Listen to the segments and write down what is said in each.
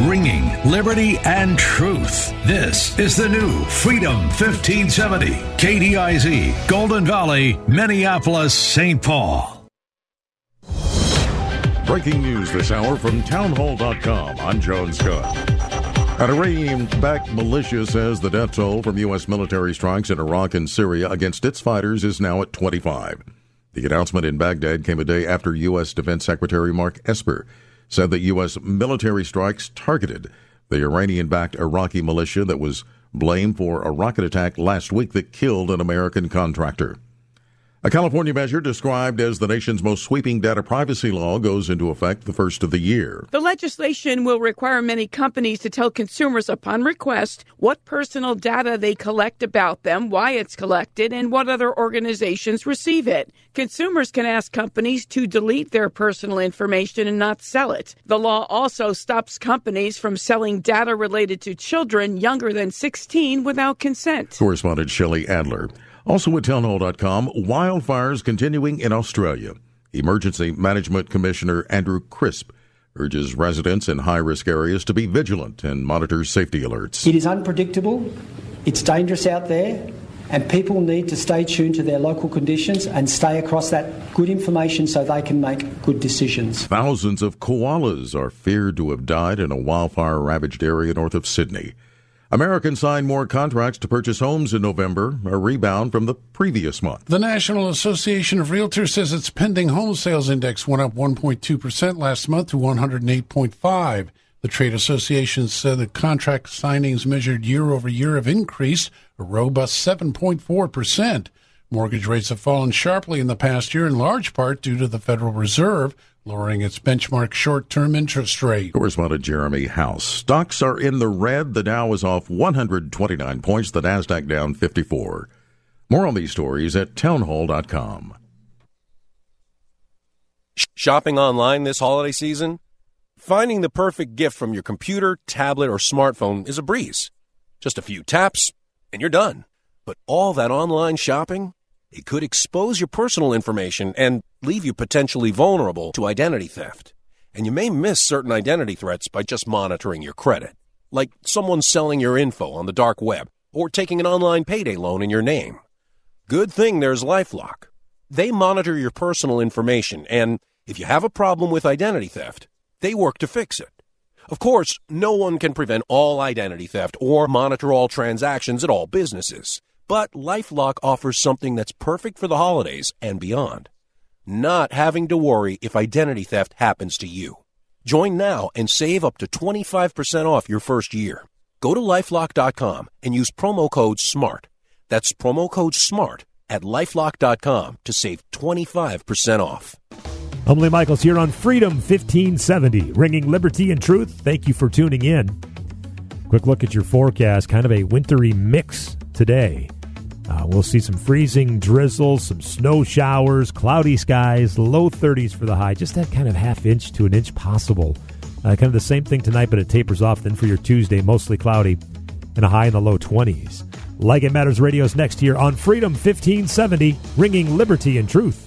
Ringing liberty and truth. This is the new Freedom 1570. KDIZ, Golden Valley, Minneapolis, St. Paul. Breaking news this hour from townhall.com. I'm Joan Scott. An Iranian-backed militia says the death toll from U.S. military strikes in Iraq and Syria against its fighters is now at 25. The announcement in Baghdad came a day after U.S. Defense Secretary Mark Esper said that U.S. military strikes targeted the Iranian backed Iraqi militia that was blamed for a rocket attack last week that killed an American contractor. A California measure described as the nation's most sweeping data privacy law goes into effect the first of the year. The legislation will require many companies to tell consumers upon request what personal data they collect about them, why it's collected, and what other organizations receive it. Consumers can ask companies to delete their personal information and not sell it. The law also stops companies from selling data related to children younger than 16 without consent. Correspondent Shelley Adler. Also at townhall.com, wildfires continuing in Australia. Emergency Management Commissioner Andrew Crisp urges residents in high risk areas to be vigilant and monitor safety alerts. It is unpredictable, it's dangerous out there, and people need to stay tuned to their local conditions and stay across that good information so they can make good decisions. Thousands of koalas are feared to have died in a wildfire ravaged area north of Sydney. Americans signed more contracts to purchase homes in November, a rebound from the previous month. The National Association of Realtors says its pending home sales index went up 1.2% last month to 108.5. The trade association said the contract signings measured year over year have increased a robust 7.4%. Mortgage rates have fallen sharply in the past year in large part due to the Federal Reserve lowering its benchmark short term interest rate. Correspondent Jeremy House. Stocks are in the red. The Dow is off 129 points, the NASDAQ down 54. More on these stories at townhall.com. Shopping online this holiday season? Finding the perfect gift from your computer, tablet, or smartphone is a breeze. Just a few taps, and you're done. But all that online shopping? It could expose your personal information and leave you potentially vulnerable to identity theft. And you may miss certain identity threats by just monitoring your credit, like someone selling your info on the dark web or taking an online payday loan in your name. Good thing there's Lifelock. They monitor your personal information, and if you have a problem with identity theft, they work to fix it. Of course, no one can prevent all identity theft or monitor all transactions at all businesses, but Lifelock offers something that's perfect for the holidays and beyond not having to worry if identity theft happens to you. Join now and save up to 25% off your first year. Go to lifelock.com and use promo code SMART. That's promo code SMART at lifelock.com to save 25% off. Humbly Michaels here on Freedom 1570, ringing liberty and truth. Thank you for tuning in. Quick look at your forecast, kind of a wintry mix today. Uh, we'll see some freezing drizzle, some snow showers, cloudy skies, low 30s for the high, just that kind of half inch to an inch possible. Uh, kind of the same thing tonight, but it tapers off then for your Tuesday, mostly cloudy, and a high in the low 20s. Like It Matters Radio is next here on Freedom 1570, ringing liberty and truth.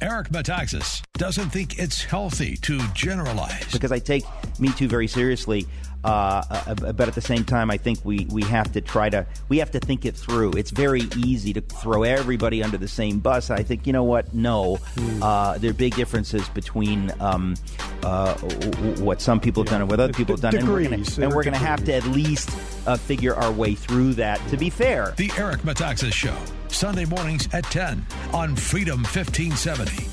Eric Metaxas doesn't think it's healthy to generalize. Because I take Me Too very seriously. Uh, uh, but at the same time, I think we, we have to try to we have to think it through. It's very easy to throw everybody under the same bus. I think you know what? No, hmm. uh, there are big differences between um, uh, what some people have done and what other people have done, degrees, and we're going to have to at least uh, figure our way through that. To be fair, the Eric Metaxas Show Sunday mornings at ten on Freedom fifteen seventy.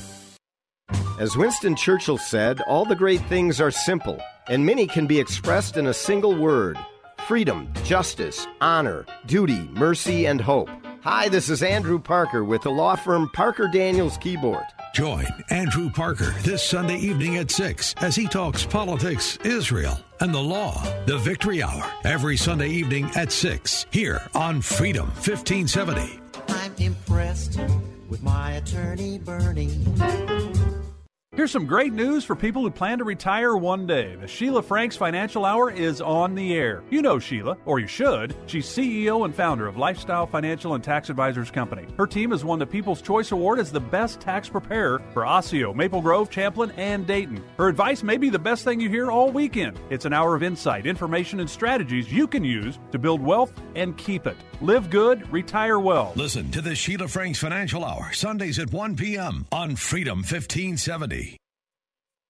As Winston Churchill said, all the great things are simple and many can be expressed in a single word freedom, justice, honor, duty, mercy, and hope. Hi, this is Andrew Parker with the law firm Parker Daniels Kibort. Join Andrew Parker this Sunday evening at 6 as he talks politics, Israel, and the law. The Victory Hour, every Sunday evening at 6, here on Freedom 1570. I'm impressed with my attorney, Bernie. Here's some great news for people who plan to retire one day. The Sheila Franks Financial Hour is on the air. You know Sheila, or you should. She's CEO and founder of Lifestyle Financial and Tax Advisors Company. Her team has won the People's Choice Award as the best tax preparer for Osseo, Maple Grove, Champlin, and Dayton. Her advice may be the best thing you hear all weekend. It's an hour of insight, information, and strategies you can use to build wealth and keep it. Live good, retire well. Listen to the Sheila Franks Financial Hour, Sundays at 1 p.m. on Freedom 1570.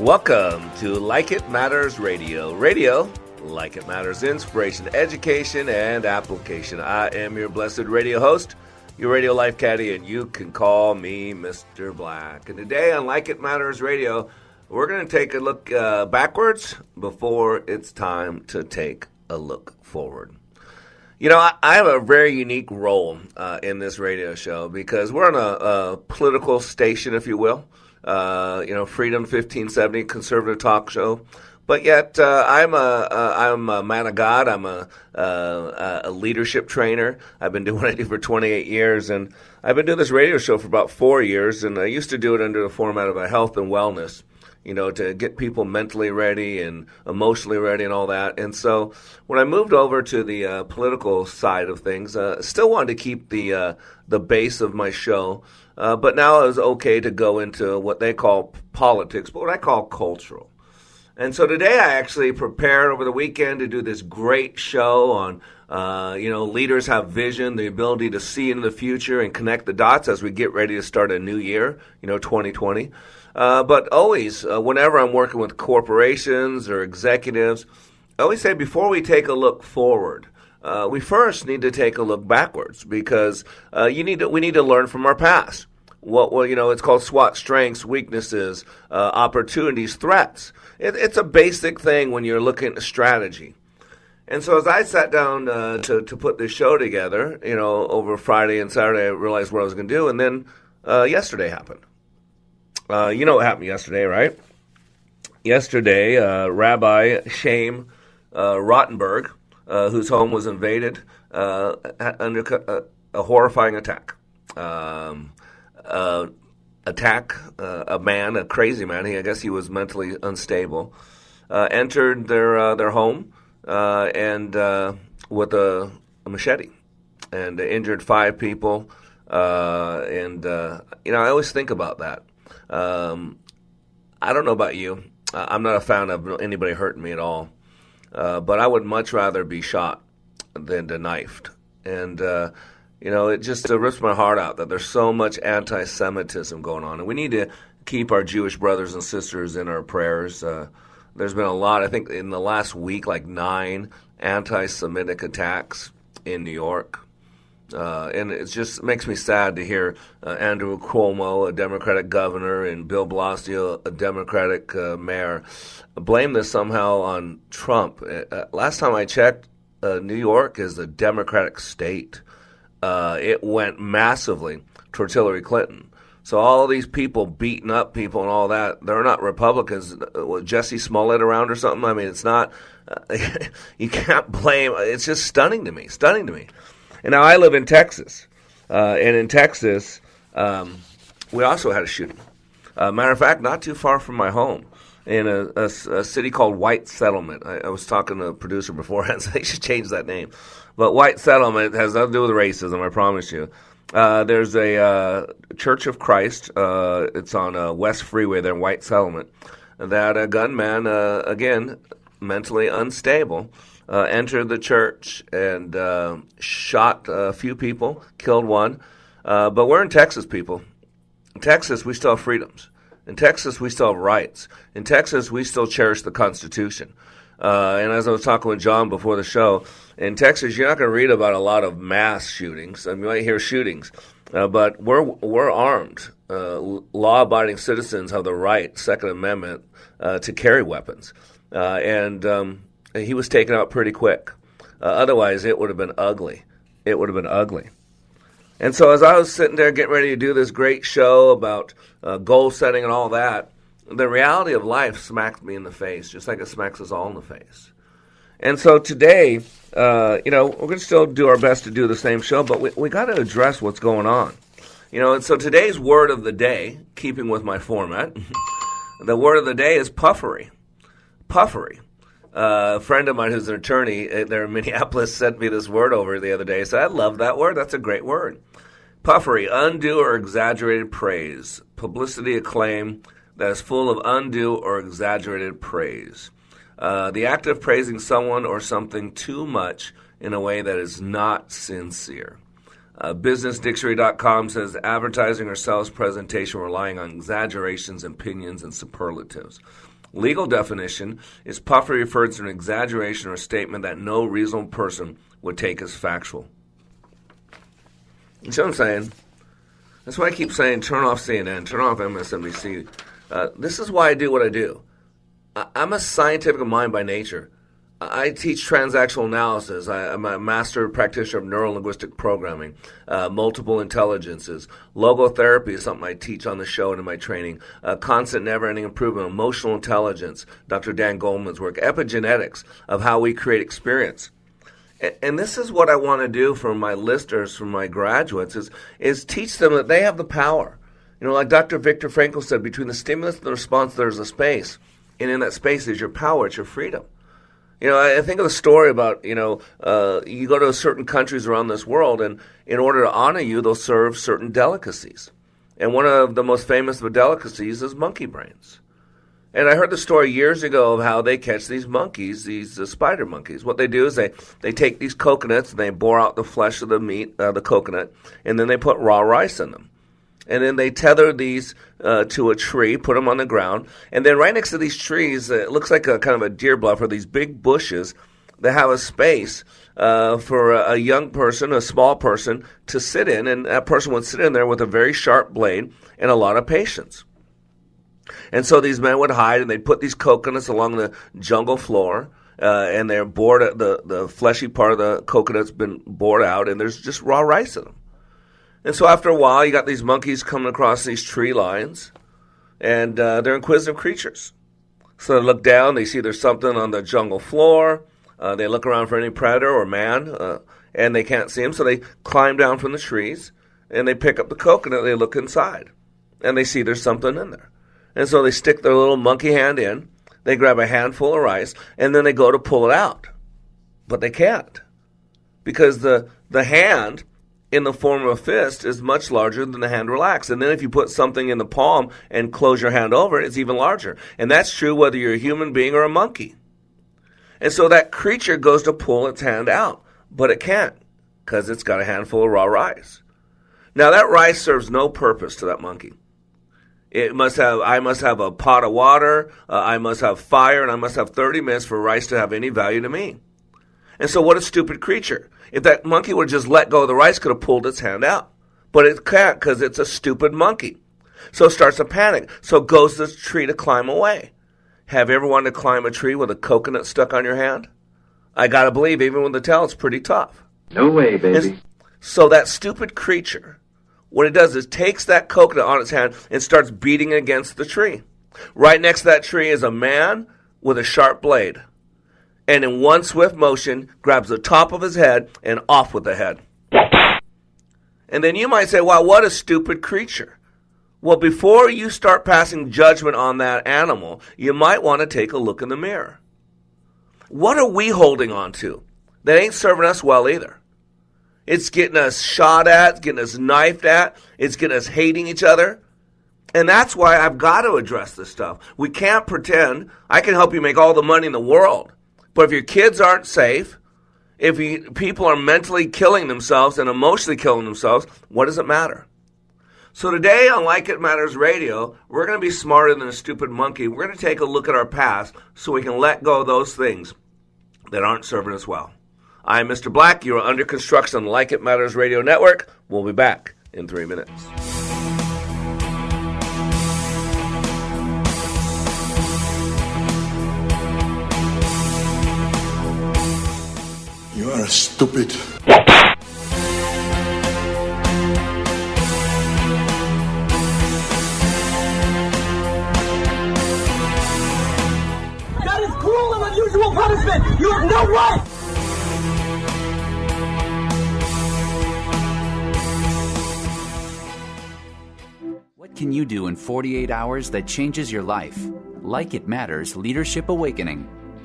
Welcome to Like It Matters Radio. Radio, like it matters, inspiration, education, and application. I am your blessed radio host, your radio life caddy, and you can call me Mr. Black. And today on Like It Matters Radio, we're going to take a look uh, backwards before it's time to take a look forward. You know, I, have a very unique role uh, in this radio show because we're on a, a political station, if you will. Uh, you know, Freedom 1570, conservative talk show. But yet, uh, I'm a I'm a man of God. I'm a uh, a leadership trainer. I've been doing what I do for 28 years, and I've been doing this radio show for about four years. And I used to do it under the format of a health and wellness you know, to get people mentally ready and emotionally ready and all that. And so when I moved over to the uh, political side of things, uh, still wanted to keep the uh, the base of my show, uh, but now it was okay to go into what they call politics, but what I call cultural. And so today I actually prepared over the weekend to do this great show on, uh, you know, leaders have vision, the ability to see into the future and connect the dots as we get ready to start a new year, you know, 2020. Uh, but always, uh, whenever I'm working with corporations or executives, I always say before we take a look forward, uh, we first need to take a look backwards because uh, you need to, we need to learn from our past. What well, you know, it's called SWOT: strengths, weaknesses, uh, opportunities, threats. It, it's a basic thing when you're looking at strategy. And so as I sat down uh, to to put this show together, you know, over Friday and Saturday, I realized what I was going to do, and then yesterday happened. Uh, you know what happened yesterday, right? Yesterday, uh, Rabbi Chaim uh, Rottenberg, uh, whose home was invaded uh, under a, a, horrifying attack. Um, attack a man, a crazy man. He, I guess he was mentally unstable. entered their their home and with a, a, machete and injured five people. and you know, I always think about that um, I don't know about you. I'm not a fan of anybody hurting me at all. Uh, but I would much rather be shot than to knifed. And, uh, you know, it just uh, rips my heart out that there's so much anti Semitism going on. And we need to keep our Jewish brothers and sisters in our prayers. Uh, there's been a lot, I think, in the last week, like nine anti Semitic attacks in New York. Uh, and it just makes me sad to hear uh, Andrew Cuomo, a Democratic governor, and Bill Blasio, a Democratic uh, mayor, blame this somehow on Trump. Uh, uh, last time I checked, uh, New York is a Democratic state. it went massively towards Hillary Clinton. So all these people beating up people and all that, they're not Republicans. Was Jesse Smollett around or something? I mean, it's not. you can't blame. It's just stunning to me. Stunning to me. And now I live in Texas, uh, and in Texas, um, we also had a shooting. Uh, matter of fact, not too far from my home, in a, a, a city called White Settlement. I, I, was talking to a producer beforehand, so they should change that name. But White Settlement has nothing to do with racism, I promise you. Uh, there's a uh, Church of Christ. Uh, it's on uh, West Freeway there in White Settlement. That a gunman, uh, again, mentally unstable, uh, entered the church and uh, shot a few people, killed one. Uh, but we're in Texas, people. In Texas, we still have freedoms. In Texas, we still have rights. In Texas, we still cherish the Constitution. Uh, and as I was talking with John before the show, in Texas, you're not going to read about a lot of mass shootings. I mean, you might hear shootings, uh, but we're we're armed. Uh, law-abiding citizens have the right, Second Amendment, to carry weapons. And um, he was taken out pretty quick. Uh, otherwise, it would have been ugly. It would have been ugly. And so, as I was sitting there getting ready to do this great show about uh, goal setting and all that, the reality of life smacked me in the face, just like it smacks us all in the face. And so today, uh, you know, we're going to still do our best to do the same show, but we, we got to address what's going on. You know, and so today's word of the day, keeping with my format, the word of the day is puffery. Puffery. A friend of mine who's an attorney there in Minneapolis sent me this word over the other day. Said, I love that word. That's a great word. Puffery, undue or exaggerated praise, publicity acclaim that is full of undue or exaggerated praise. Uh, the act of praising someone or something too much in a way that is not sincere. Uh, BusinessDictionary.com says advertising or sales presentation relying on exaggerations, opinions, and superlatives. Legal definition is puffery refers to an exaggeration or statement that no reasonable person would take as factual. You see what I'm saying? That's why I keep saying turn off CNN, turn off MSNBC. Uh, this is why I do what I do. I, I'm a scientific mind by nature. I teach transactional analysis. I, am a master practitioner of neuro linguistic programming, uh, multiple intelligences. Logotherapy is something I teach on the show and in my training. Uh, constant, never ending improvement, emotional intelligence, Dr. Dan Goleman's work, epigenetics of how we create experience. And, and this is what I want to do for my listeners, for my graduates, is, is teach them that they have the power. You know, like Dr. Viktor Frankl said, between the stimulus and the response, there's a space. And in that space is your power, it's your freedom. You know, I think of the story about, you know, uh, you go to certain countries around this world, and in order to honor you, they'll serve certain delicacies. And one of the most famous of the delicacies is monkey brains. And I heard the story years ago of how they catch these monkeys, these uh, spider monkeys. What they do is they, they take these coconuts and they bore out the flesh of the meat, uh, the coconut, and then they put raw rice in them and then they tether these uh, to a tree, put them on the ground, and then right next to these trees, uh, it looks like a kind of a deer bluff or these big bushes that have a space uh, for a, a, young person, a small person, to sit in, and that person would sit in there with a very sharp blade and a lot of patience. And so these men would hide, and they'd put these coconuts along the jungle floor. Uh, and they're bored. The the fleshy part of the coconut's been bored out, and there's just raw rice in them. And so after a while, you got these monkeys coming across these tree lines, and uh, they're inquisitive creatures. So they look down, they see there's something on the jungle floor. Uh, they look around for any predator or man, uh, and they can't see him. So they climb down from the trees and they pick up the coconut. They look inside, and they see there's something in there. And so they stick their little monkey hand in. They grab a handful of rice, and then they go to pull it out, but they can't because the the hand in the form of a fist is much larger than the hand relaxed. And then if you put something in the palm and close your hand over it, it's even larger. And that's true whether you're a human being or a monkey. And so that creature goes to pull its hand out, but it can't because it's got a handful of raw rice. Now that rice serves no purpose to that monkey. It must have. I must have a pot of water. Uh, I must have fire, and I must have thirty minutes for rice to have any value to me. And so, what a stupid creature! If that monkey would have just let go of the rice, could have pulled its hand out. But it can't because it's a stupid monkey. So it starts to panic. So it goes to the tree to climb away. Have you ever wanted to climb a tree with a coconut stuck on your hand? I gotta believe, even with the tail, it's pretty tough. No way, baby. And so that stupid creature, what it does is takes that coconut on its hand and starts beating against the tree. Right next to that tree is a man with a sharp blade and in one swift motion grabs the top of his head and off with the head. And then you might say, wow, what a stupid creature. Well, before you start passing judgment on that animal, you might want to take a look in the mirror. What are we holding on to that ain't serving us well either? It's getting us shot at, getting us knifed at, it's getting us hating each other. And that's why I've got to address this stuff. We can't pretend I can help you make all the money in the world but if your kids aren't safe If you, people are mentally killing themselves and emotionally killing themselves, what does it matter? So today on Like It Matters Radio, we're going to be smarter than a stupid monkey. We're going to take a look at our past so we can let go of those things that aren't serving us well. I'm Mr. Black. You're under construction on Like It Matters Radio Network. We'll be back in three minutes. Are stupid. That is cruel and unusual punishment. You have no right. What can you do in 48 hours that changes your life? Like It Matters Leadership Awakening.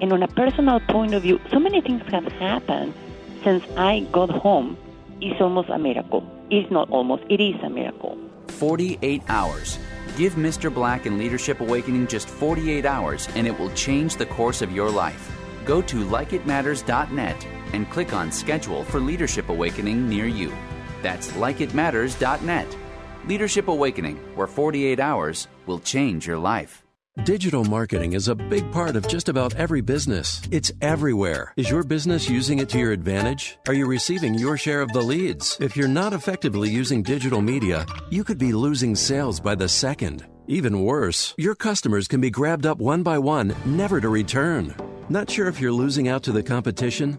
And on a personal point of view, so many things have happened since I got home. It's almost a miracle. It's not almost, it is a miracle. 48 hours. Give Mr. Black and Leadership Awakening just 48 hours and it will change the course of your life. Go to likeitmatters.net and click on schedule for Leadership Awakening near you. That's likeitmatters.net. Leadership Awakening, where 48 hours will change your life. Digital marketing is a big part of just about every business. It's everywhere. Is your business using it to your advantage? Are you receiving your share of the leads? If you're not effectively using digital media, you could be losing sales by the second. Even worse, your customers can be grabbed up one by one, never to return. Not sure if you're losing out to the competition?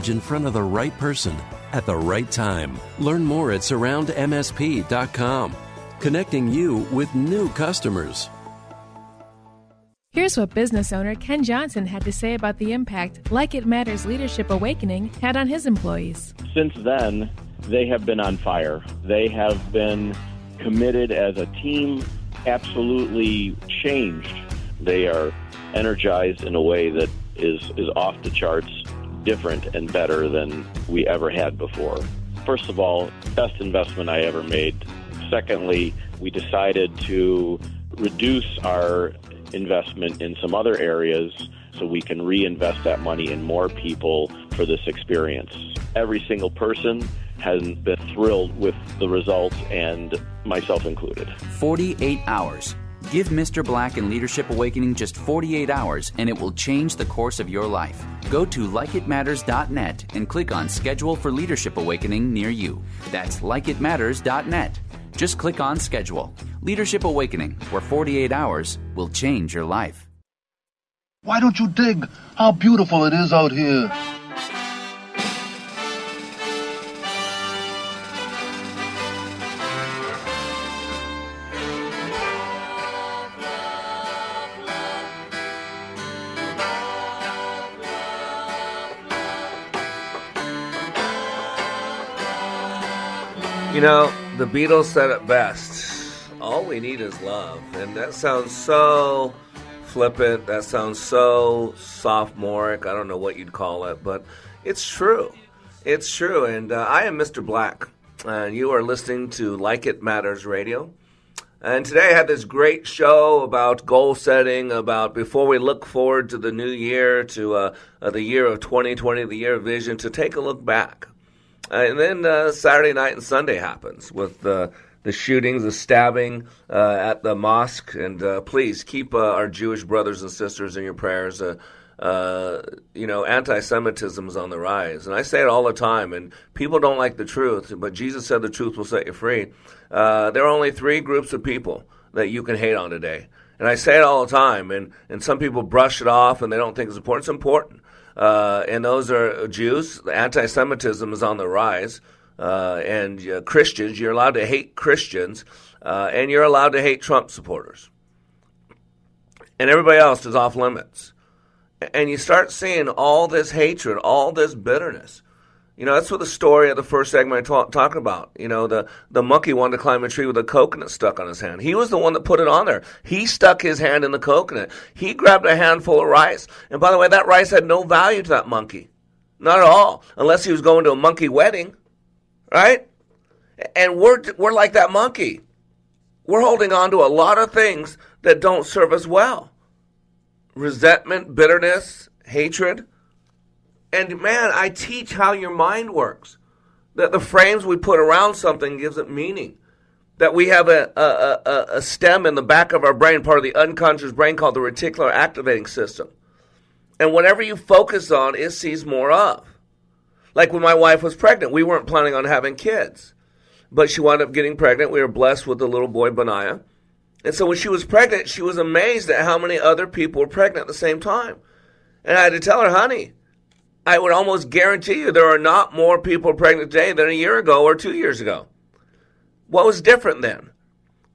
message in front of the right person at the right time. Learn more at surroundmsp.com, connecting you with new customers. Here's what business owner Ken Johnson had to say about the impact Like It Matters Leadership Awakening had on his employees. Since then, they have been on fire. They have been committed as a team, absolutely changed. They are energized in a way that is, is off the charts, different and better than we ever had before. First of all, best investment I ever made. Secondly, we decided to reduce our investment in some other areas so we can reinvest that money in more people for this experience. Every single person has been thrilled with the results, and myself included. 48 hours. Give Mr. Black and Leadership Awakening just 48 hours and it will change the course of your life. Go to likeitmatters.net and click on Schedule for Leadership Awakening near you. That's likeitmatters.net. Just click on Schedule. Leadership Awakening, where 48 hours will change your life. Why don't you dig how beautiful it is out here? You know, the Beatles said it best. All we need is love. And that sounds so flippant. That sounds so sophomoric. I don't know what you'd call it, but it's true. It's true. And uh, I am Mr. Black, and you are listening to Like It Matters Radio. And today I had this great show about goal setting, about before we look forward to the new year, to uh, uh, the year of 2020, the year of vision, to take a look back. Uh, and then uh, Saturday night and Sunday happens with the the shootings, the stabbing uh, at the mosque. And uh, please keep uh, our Jewish brothers and sisters in your prayers. Uh, you know, anti-Semitism is on the rise, and I say it all the time. And people don't like the truth, but Jesus said the truth will set you free. There are only three groups of people that you can hate on today, and I say it all the time. And and some people brush it off, and they don't think it's important. It's important, uh, and those are Jews. Anti-Semitism is on the rise, uh, and uh, Christians. You're allowed to hate Christians, uh, and you're allowed to hate Trump supporters, and everybody else is off limits and you start seeing all this hatred, all this bitterness. You know, that's what the story of the first segment I talk, talking about. You know, the, the monkey wanted to climb a tree with a coconut stuck on his hand. He was the one that put it on there. He stuck his hand in the coconut. He grabbed a handful of rice. And by the way, that rice had no value to that monkey. Not at all. Unless he was going to a monkey wedding. Right? And we're, we're like that monkey. We're holding on to a lot of things that don't serve us well resentment, bitterness, hatred. And man, I teach how your mind works. That the frames we put around something gives it meaning. That we have a, a, a, a stem in the back of our brain, part of the unconscious brain called the reticular activating system. And whatever you focus on, it sees more of. Like when my wife was pregnant, we weren't planning on having kids. But she wound up getting pregnant. We were blessed with a little boy, Benaiah. And so when she was pregnant, she was amazed at how many other people were pregnant at the same time. And I had to tell her, honey, I would almost guarantee you there are not more people pregnant today than a year ago or two years ago. What was different then?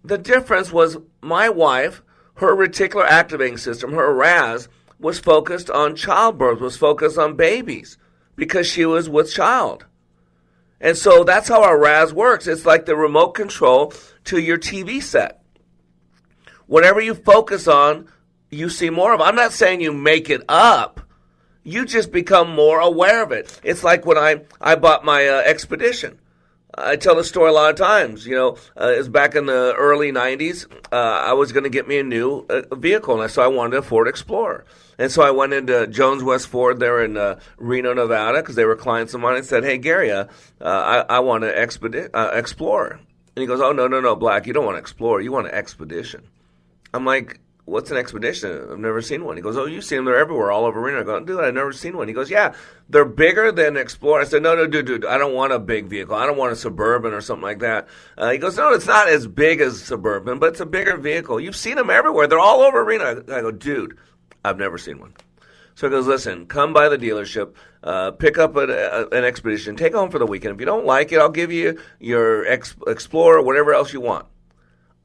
The difference was my wife, her reticular activating system, her RAS, was focused on childbirth, was focused on babies because she was with child. And so that's how our RAS works. It's like the remote control to your TV set whatever you focus on, you see more of. I'm not saying you make it up. You just become more aware of it. It's like when I, I bought my uh, expedition. I tell the story a lot of times. You know, uh, it was back in the early '90s. Uh, I was going to get me a new uh, vehicle, and so I wanted a Ford Explorer. And so I went into Jones West Ford there in uh, Reno, Nevada, because they were clients of mine, and said, "Hey, Gary, uh, uh, I, I, want an expedi- Explorer." And he goes, "Oh no, no, no, Black, you don't want an Explorer. You want an Expedition." I'm like, what's an expedition? I've never seen one. He goes, oh, you see them. They're everywhere, all over Reno. I go, dude, I've never seen one. He goes, yeah, they're bigger than Explorer. I said, no, no, dude, dude, I don't want a big vehicle. I don't want a Suburban or something like that. Uh, he goes, no, it's not as big as Suburban, but it's a bigger vehicle. You've seen them everywhere. They're all over Reno. I go, dude, I've never seen one. So he goes, listen, come by the dealership, uh, pick up an, a, an expedition, take home for the weekend. If you don't like it, I'll give you your ex- Explorer, whatever else you want.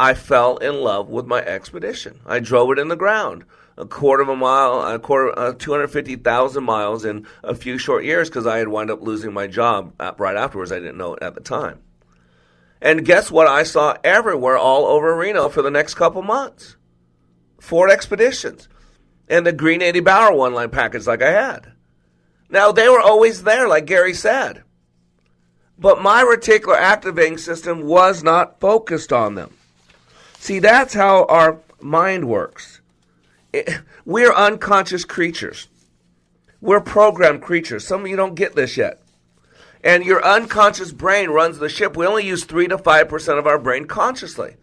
I fell in love with my expedition. I drove it in the ground a quarter of a mile, a quarter, uh, 250,000 miles in a few short years because I had wound up losing my job right afterwards. I didn't know it at the time. And guess what I saw everywhere all over Reno for the next couple months? Ford Expeditions and the Green Eddie Bauer one line package like I had. Now, they were always there, like Gary said. But my reticular activating system was not focused on them. See, that's how our mind works. we're unconscious creatures. We're programmed creatures. Some of you don't get this yet. And your unconscious brain runs the ship. We only use 3 to 5% of our brain consciously.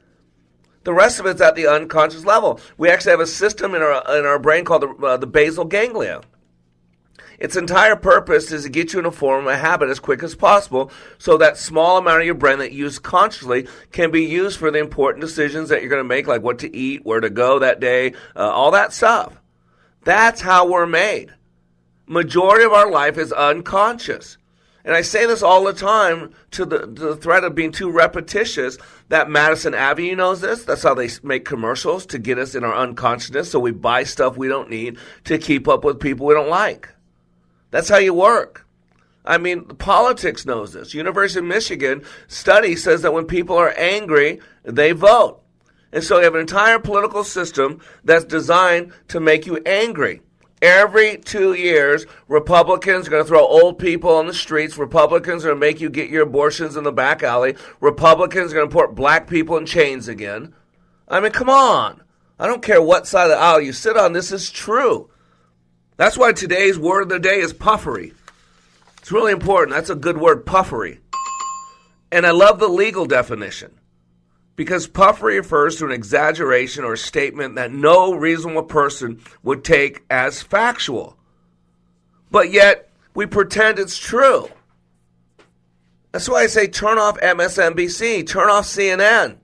The rest of it's at the unconscious level. We actually have a system in our, in our brain called the, uh, the basal ganglia. Its entire purpose is to get you in a form of a habit as quick as possible so that small amount of your brain that you use consciously can be used for the important decisions that you're going to make, like what to eat, where to go that day, uh, all that stuff. That's how we're made. Majority of our life is unconscious. And I say this all the time to the, to the threat of being too repetitious that Madison Avenue knows this. That's how they make commercials to get us in our unconsciousness so we buy stuff we don't need to keep up with people we don't like. That's how you work. I mean, politics knows this. University of Michigan study says that when people are angry, they vote. And so you have an entire political system that's designed to make you angry. Every two years, Republicans are going to throw old people on the streets. Republicans are going to make you get your abortions in the back alley. Republicans are going to put black people in chains again. I mean, come on. I don't care what side of the aisle you sit on. This is true. That's why today's word of the day is puffery. It's really important. That's a good word, puffery. And I love the legal definition. Because puffery refers to an exaggeration or statement that no reasonable person would take as factual. But yet, we pretend it's true. That's why I say turn off MSNBC, turn off CNN.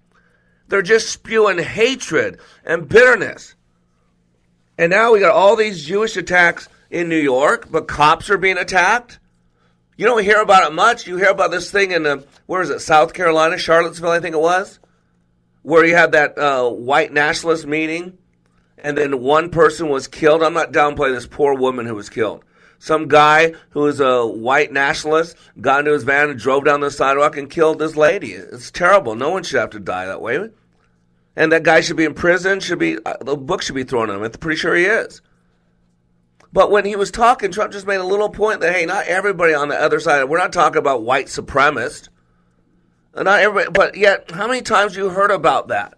They're just spewing hatred and bitterness. And now we got all these Jewish attacks in New York, but cops are being attacked. You don't hear about it much. You hear about this thing in, uh, where is it, South Carolina, Charlottesville, I think it was, where you had that uh, white nationalist meeting, and then one person was killed. I'm not downplaying this poor woman who was killed. Some guy who was a white nationalist got into his van and drove down the sidewalk and killed this lady. It's terrible. No one should have to die that way. And that guy should be in prison. Should be uh, the book should be thrown at him. I'm pretty sure he is. But when he was talking, Trump just made a little point that hey, not everybody on the other side. We're not talking about white supremacists. Not everybody, but yet, how many times you heard about that?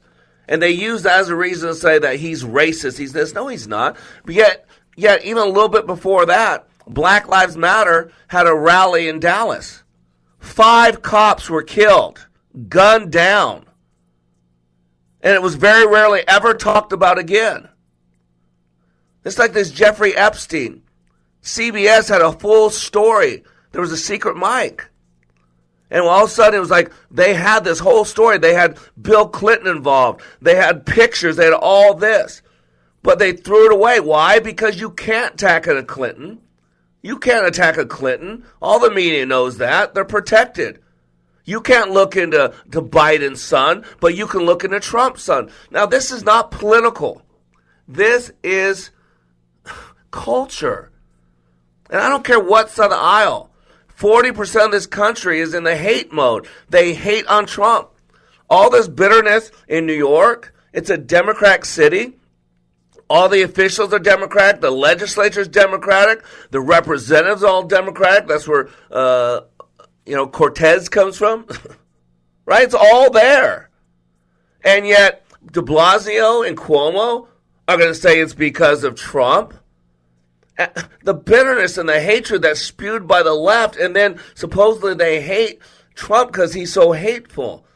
And they use that as a reason to say that he's racist. He's this. No, he's not. But yet, yet, even a little bit before that, Black Lives Matter had a rally in Dallas. Five cops were killed, gunned down. And it was very rarely ever talked about again. It's like this Jeffrey Epstein. CBS had a full story. There was a secret mic. And all of a sudden, it was like they had this whole story. They had Bill Clinton involved. They had pictures. They had all this. But they threw it away. Why? Because you can't attack a Clinton. You can't attack a Clinton. All the media knows that. They're protected. You can't look into to Biden's son, but you can look into Trump's son. Now, this is not political. This is culture. And I don't care what side of the aisle. 40% of this country is in the hate mode. They hate on Trump. All this bitterness in New York, it's a Democrat city. All the officials are Democratic. The legislature is Democratic. The representatives are all Democratic. That's where, uh, you know, Cortez comes from. right? It's all there. And yet, de Blasio and Cuomo are going to say it's because of Trump the bitterness and the hatred that's spewed by the left, and then supposedly they hate Trump because he's so hateful.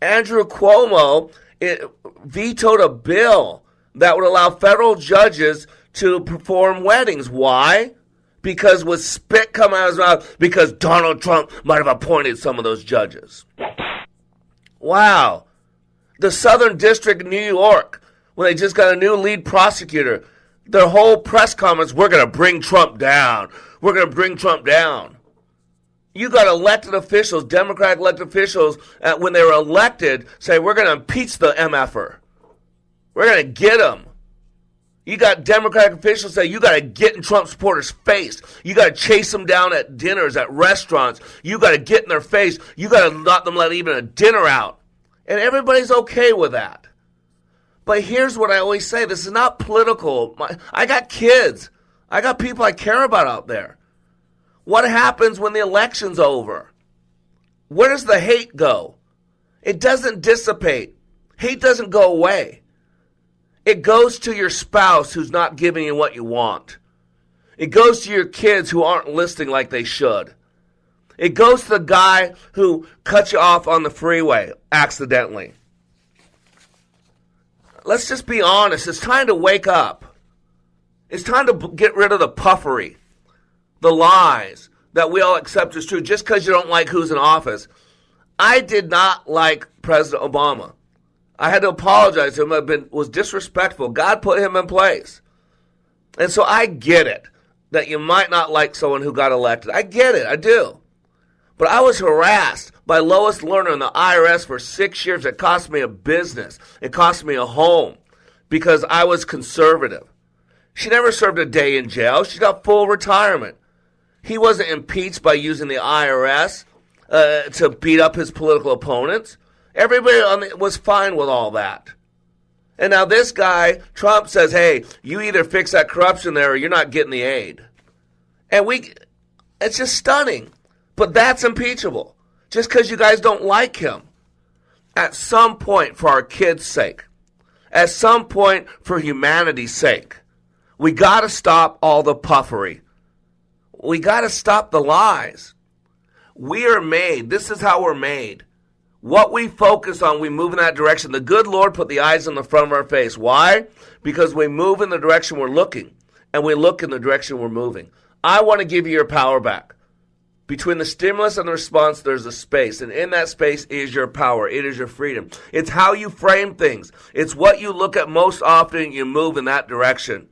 Andrew Cuomo it, vetoed a bill that would allow federal judges to perform weddings. Why? Because with spit coming out of his mouth, because Donald Trump might have appointed some of those judges. Wow. The Southern District New York, when they just got a new lead prosecutor, their whole press conference, we're going to bring Trump down. We're going to bring Trump down. You got elected officials, Democratic elected officials, when they were elected, say, we're going to impeach the MFer. We're going to get him. You got Democratic officials say you got to get in Trump supporters' face. You got to chase them down at dinners, at restaurants. You got to get in their face. You got to not them let even a dinner out. And everybody's okay with that. But here's what I always say this is not political. My, I got kids, I got people I care about out there. What happens when the election's over? Where does the hate go? It doesn't dissipate, hate doesn't go away. It goes to your spouse who's not giving you what you want. It goes to your kids who aren't listening like they should. It goes to the guy who cut you off on the freeway accidentally let's just be honest. It's time to wake up. It's time to get rid of the puffery, the lies that we all accept as true just because you don't like who's in office. I did not like President Obama. I had to apologize to him. I've been was disrespectful. God put him in place. And so I get it that you might not like someone who got elected. I get it. I do. But I was harassed by Lois Lerner in the IRS for six years. It cost me a business. It cost me a home because I was conservative. She never served a day in jail. She got full retirement. He wasn't impeached by using the IRS uh, to beat up his political opponents. Everybody was fine with all that. And now this guy, Trump, says, hey, you either fix that corruption there or you're not getting the aid. And we, it's just stunning. But that's impeachable. Just because you guys don't like him. At some point, for our kids' sake, at some point, for humanity's sake, we got to stop all the puffery. We got to stop the lies. We are made, this is how we're made. What we focus on, we move in that direction. The good Lord put the eyes in the front of our face. Why? Because we move in the direction we're looking, and we look in the direction we're moving. I want to give you your power back. Between the stimulus and the response, there's a space. And in that space is your power. It is your freedom. It's how you frame things. It's what you look at most often. You move in that direction.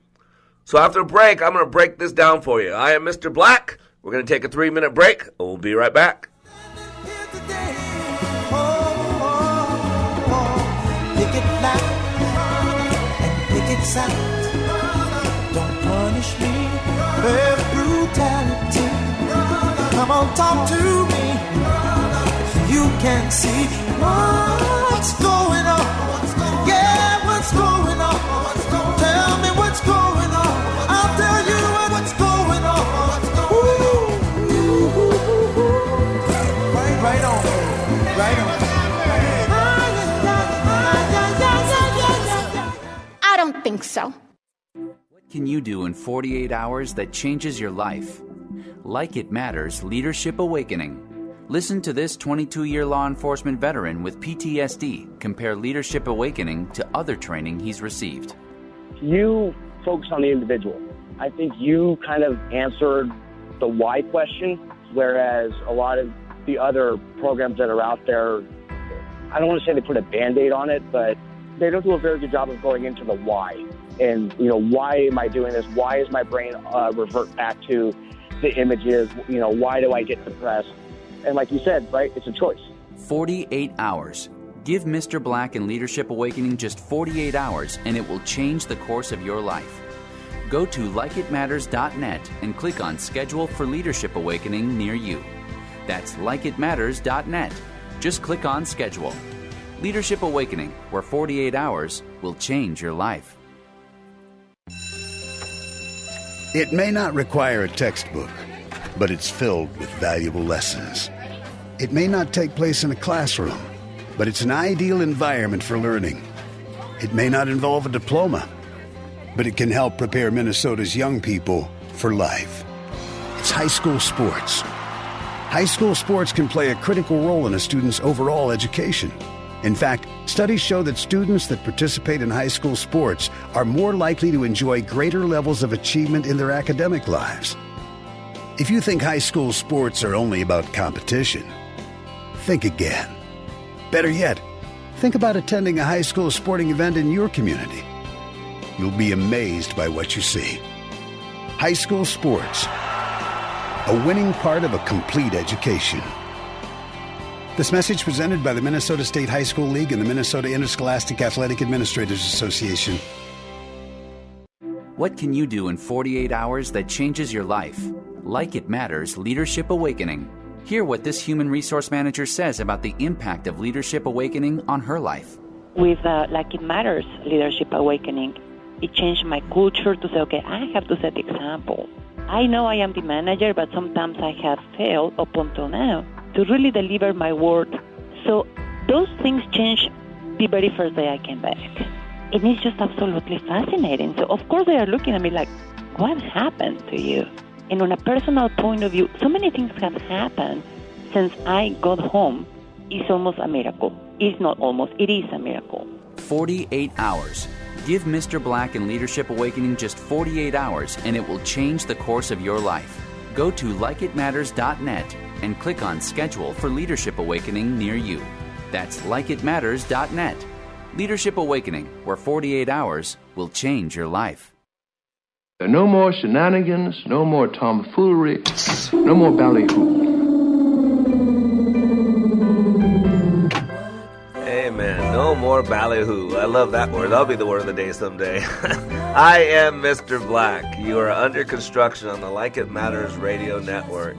So after a break, I'm going to break this down for you. I am Mr. Black. We're going to take a three minute break. We'll be right back. Sound. Don't punish me with brutality. Come on, talk to me. You can see what's going on. Yeah, what's going on? Think so. What can you do in 48 hours that changes your life? Like It Matters Leadership Awakening. Listen to this 22 year law enforcement veteran with PTSD compare Leadership Awakening to other training he's received. you focus on the individual. I think you kind of answered the why question, whereas a lot of the other programs that are out there, I don't want to say they put a band aid on it, but they don't do a very good job of going into the why. And, you know, why am I doing this? Why is my brain uh, revert back to the images? You know, why do I get depressed? And like you said, right, it's a choice. 48 hours. Give Mr. Black and Leadership Awakening just 48 hours and it will change the course of your life. Go to likeitmatters.net and click on Schedule for Leadership Awakening near you. That's likeitmatters.net. Just click on Schedule. Leadership Awakening, where 48 hours will change your life. It may not require a textbook, but it's filled with valuable lessons. It may not take place in a classroom, but it's an ideal environment for learning. It may not involve a diploma, but it can help prepare Minnesota's young people for life. It's high school sports. High school sports can play a critical role in a student's overall education. In fact, studies show that students that participate in high school sports are more likely to enjoy greater levels of achievement in their academic lives. If you think high school sports are only about competition, think again. Better yet, think about attending a high school sporting event in your community. You'll be amazed by what you see. High school sports, a winning part of a complete education. This message presented by the Minnesota State High School League and the Minnesota Interscholastic Athletic Administrators Association. What can you do in 48 hours that changes your life? Like It Matters Leadership Awakening. Hear what this human resource manager says about the impact of Leadership Awakening on her life. with uh, like it matters leadership awakening it changed my culture to say okay i have to set the example i know i am the manager but sometimes i have failed up until now to really deliver my word so those things changed the very first day i came back and it's just absolutely fascinating so of course they are looking at me like what happened to you and on a personal point of view so many things have happened since i got home it's almost a miracle it's not almost it is a miracle 48 hours. Give Mr. Black and Leadership Awakening just 48 hours and it will change the course of your life. Go to likeitmatters.net and click on Schedule for Leadership Awakening near you. That's likeitmatters.net. Leadership Awakening, where 48 hours will change your life. There are No more shenanigans, no more tomfoolery, no more ballyhoo. More ballyhoo. I love that word. That'll be the word of the day someday. I am Mr. Black. You are under construction on the Like It Matters radio network.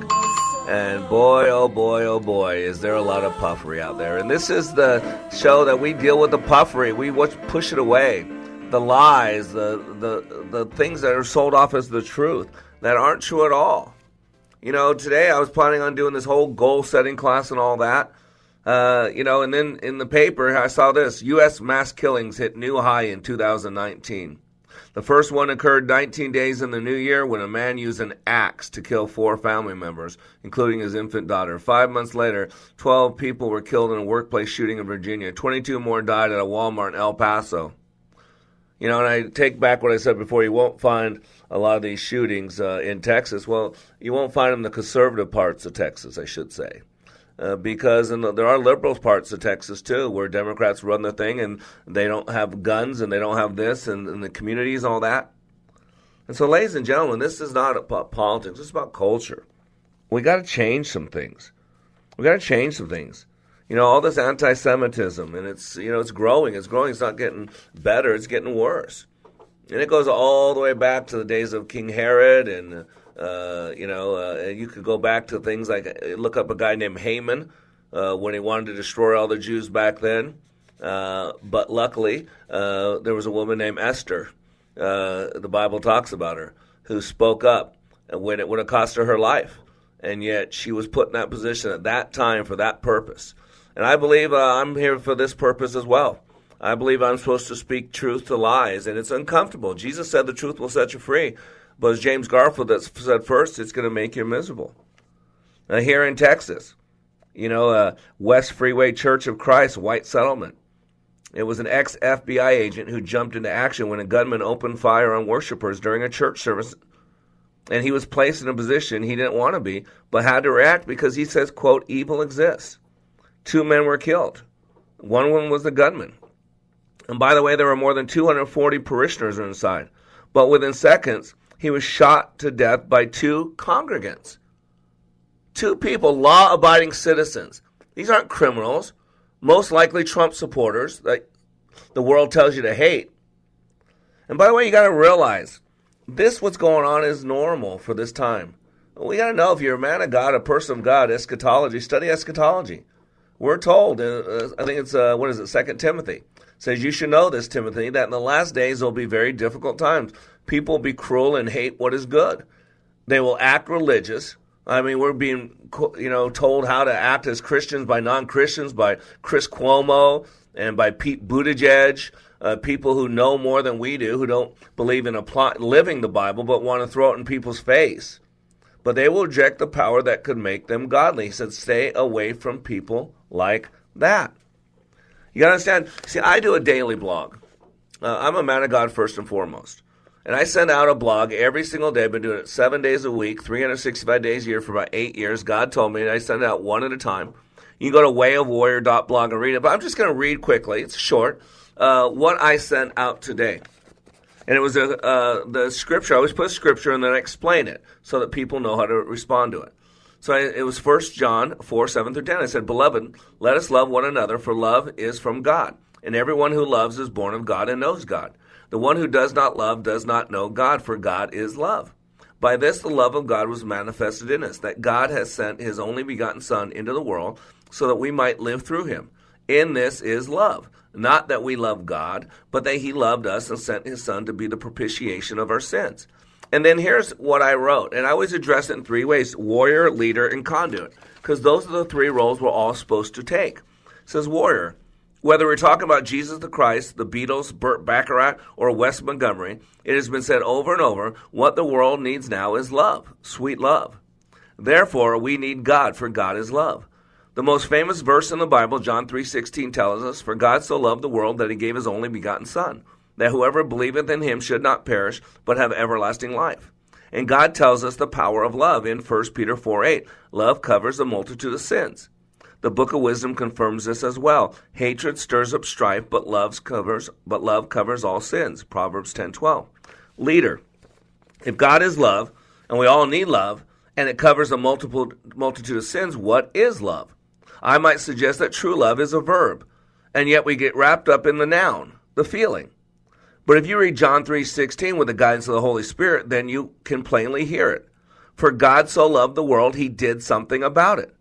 And boy, oh boy, oh boy, is there a lot of puffery out there. And this is the show that we deal with the puffery. We push it away. The lies, the, the, the things that are sold off as the truth that aren't true at all. You know, today I was planning on doing this whole goal setting class and all that. Uh, you know, and then in the paper I saw this: U.S. mass killings hit new high in 2019. The first one occurred 19 days in the new year when a man used an axe to kill four family members, including his infant daughter. Five months later, 12 people were killed in a workplace shooting in Virginia. 22 more died at a Walmart in El Paso. You know, and I take back what I said before. You won't find a lot of these shootings uh, in Texas. Well, you won't find them in the conservative parts of Texas, I should say. Uh, because the, there are liberal parts of Texas too, where Democrats run the thing and they don't have guns and they don't have this and, and the communities and all that. And so, ladies and gentlemen, this is not about politics. It's about culture. We got to change some things. We got to change some things. You know, all this anti-Semitism, and it's you know it's growing. It's growing. It's not getting better. It's getting worse. And it goes all the way back to the days of King Herod and uh, you know, uh, you could go back to things like uh, look up a guy named Haman uh, when he wanted to destroy all the Jews back then. Uh, but luckily, uh, there was a woman named Esther. the Bible talks about her who spoke up when it would have cost her her life, and yet she was put in that position at that time for that purpose. And I believe I'm here for this purpose as well. I believe I'm supposed to speak truth to lies, and it's uncomfortable. Jesus said the truth will set you free. But as James Garfield that said first, it's going to make you miserable. Now, here in Texas, you know, uh, West Freeway Church of Christ, White Settlement. It was an ex FBI agent who jumped into action when a gunman opened fire on worshipers during a church service. And he was placed in a position he didn't want to be, but had to react because he says, quote, evil exists. Two men were killed. One them was the gunman. And by the way, there were more than 240 parishioners inside. But within seconds, he was shot to death by two congregants. Two people, law abiding citizens. These aren't criminals, most likely Trump supporters that the world tells you to hate. And by the way, you got to realize this, what's going on, is normal for this time. We got to know if you're a man of God, a person of God, eschatology, study eschatology. We're told, uh, I think it's, uh, what is it, Second Timothy, says you should know this, Timothy, that in the last days there will be very difficult times people will be cruel and hate what is good. They will act religious. I mean, we're being, you know, told how to act as Christians by non-Christians, by Chris Cuomo and by Pete Buttigieg, uh, people who know more than we do, who don't believe in apply, living the Bible, but want to throw it in people's face. But they will reject the power that could make them godly. He said, stay away from people like that. You got to understand. See, I do a daily blog. Uh, I'm a man of God first and foremost. And I send out a blog every single day. I've been doing it seven days a week, 365 days a year for about eight years. God told me, and I send it out one at a time. You can go to wayofwarrior.blog and read it, but I'm just going to read quickly. It's short. Uh, what I sent out today. And it was a, uh, the scripture. I always put scripture and then I explain it so that people know how to respond to it. So I, it was 1 John 4, 7 through 10. I said, Beloved, let us love one another, for love is from God. And everyone who loves is born of God and knows God. The one who does not love does not know God, for God is love. By this the love of God was manifested in us, that God has sent his only begotten Son into the world so that we might live through him. In this is love. Not that we love God, but that he loved us and sent his Son to be the propitiation of our sins. And then here's what I wrote, and I always address it in three ways warrior, leader, and conduit, because those are the three roles we're all supposed to take. It says warrior. Whether we're talking about Jesus the Christ, the Beatles, Burt Bacharach, or Wes Montgomery, it has been said over and over what the world needs now is love, sweet love. Therefore, we need God, for God is love. The most famous verse in the Bible, John 3:16 tells us, "For God so loved the world that he gave his only begotten son, that whoever believeth in him should not perish, but have everlasting life." And God tells us the power of love in 1 Peter 4:8. Love covers a multitude of sins. The book of wisdom confirms this as well. Hatred stirs up strife, but love covers but love covers all sins. Proverbs 10:12. Leader. If God is love, and we all need love, and it covers a multiple multitude of sins, what is love? I might suggest that true love is a verb, and yet we get wrapped up in the noun, the feeling. But if you read John 3:16 with the guidance of the Holy Spirit, then you can plainly hear it. For God so loved the world, he did something about it.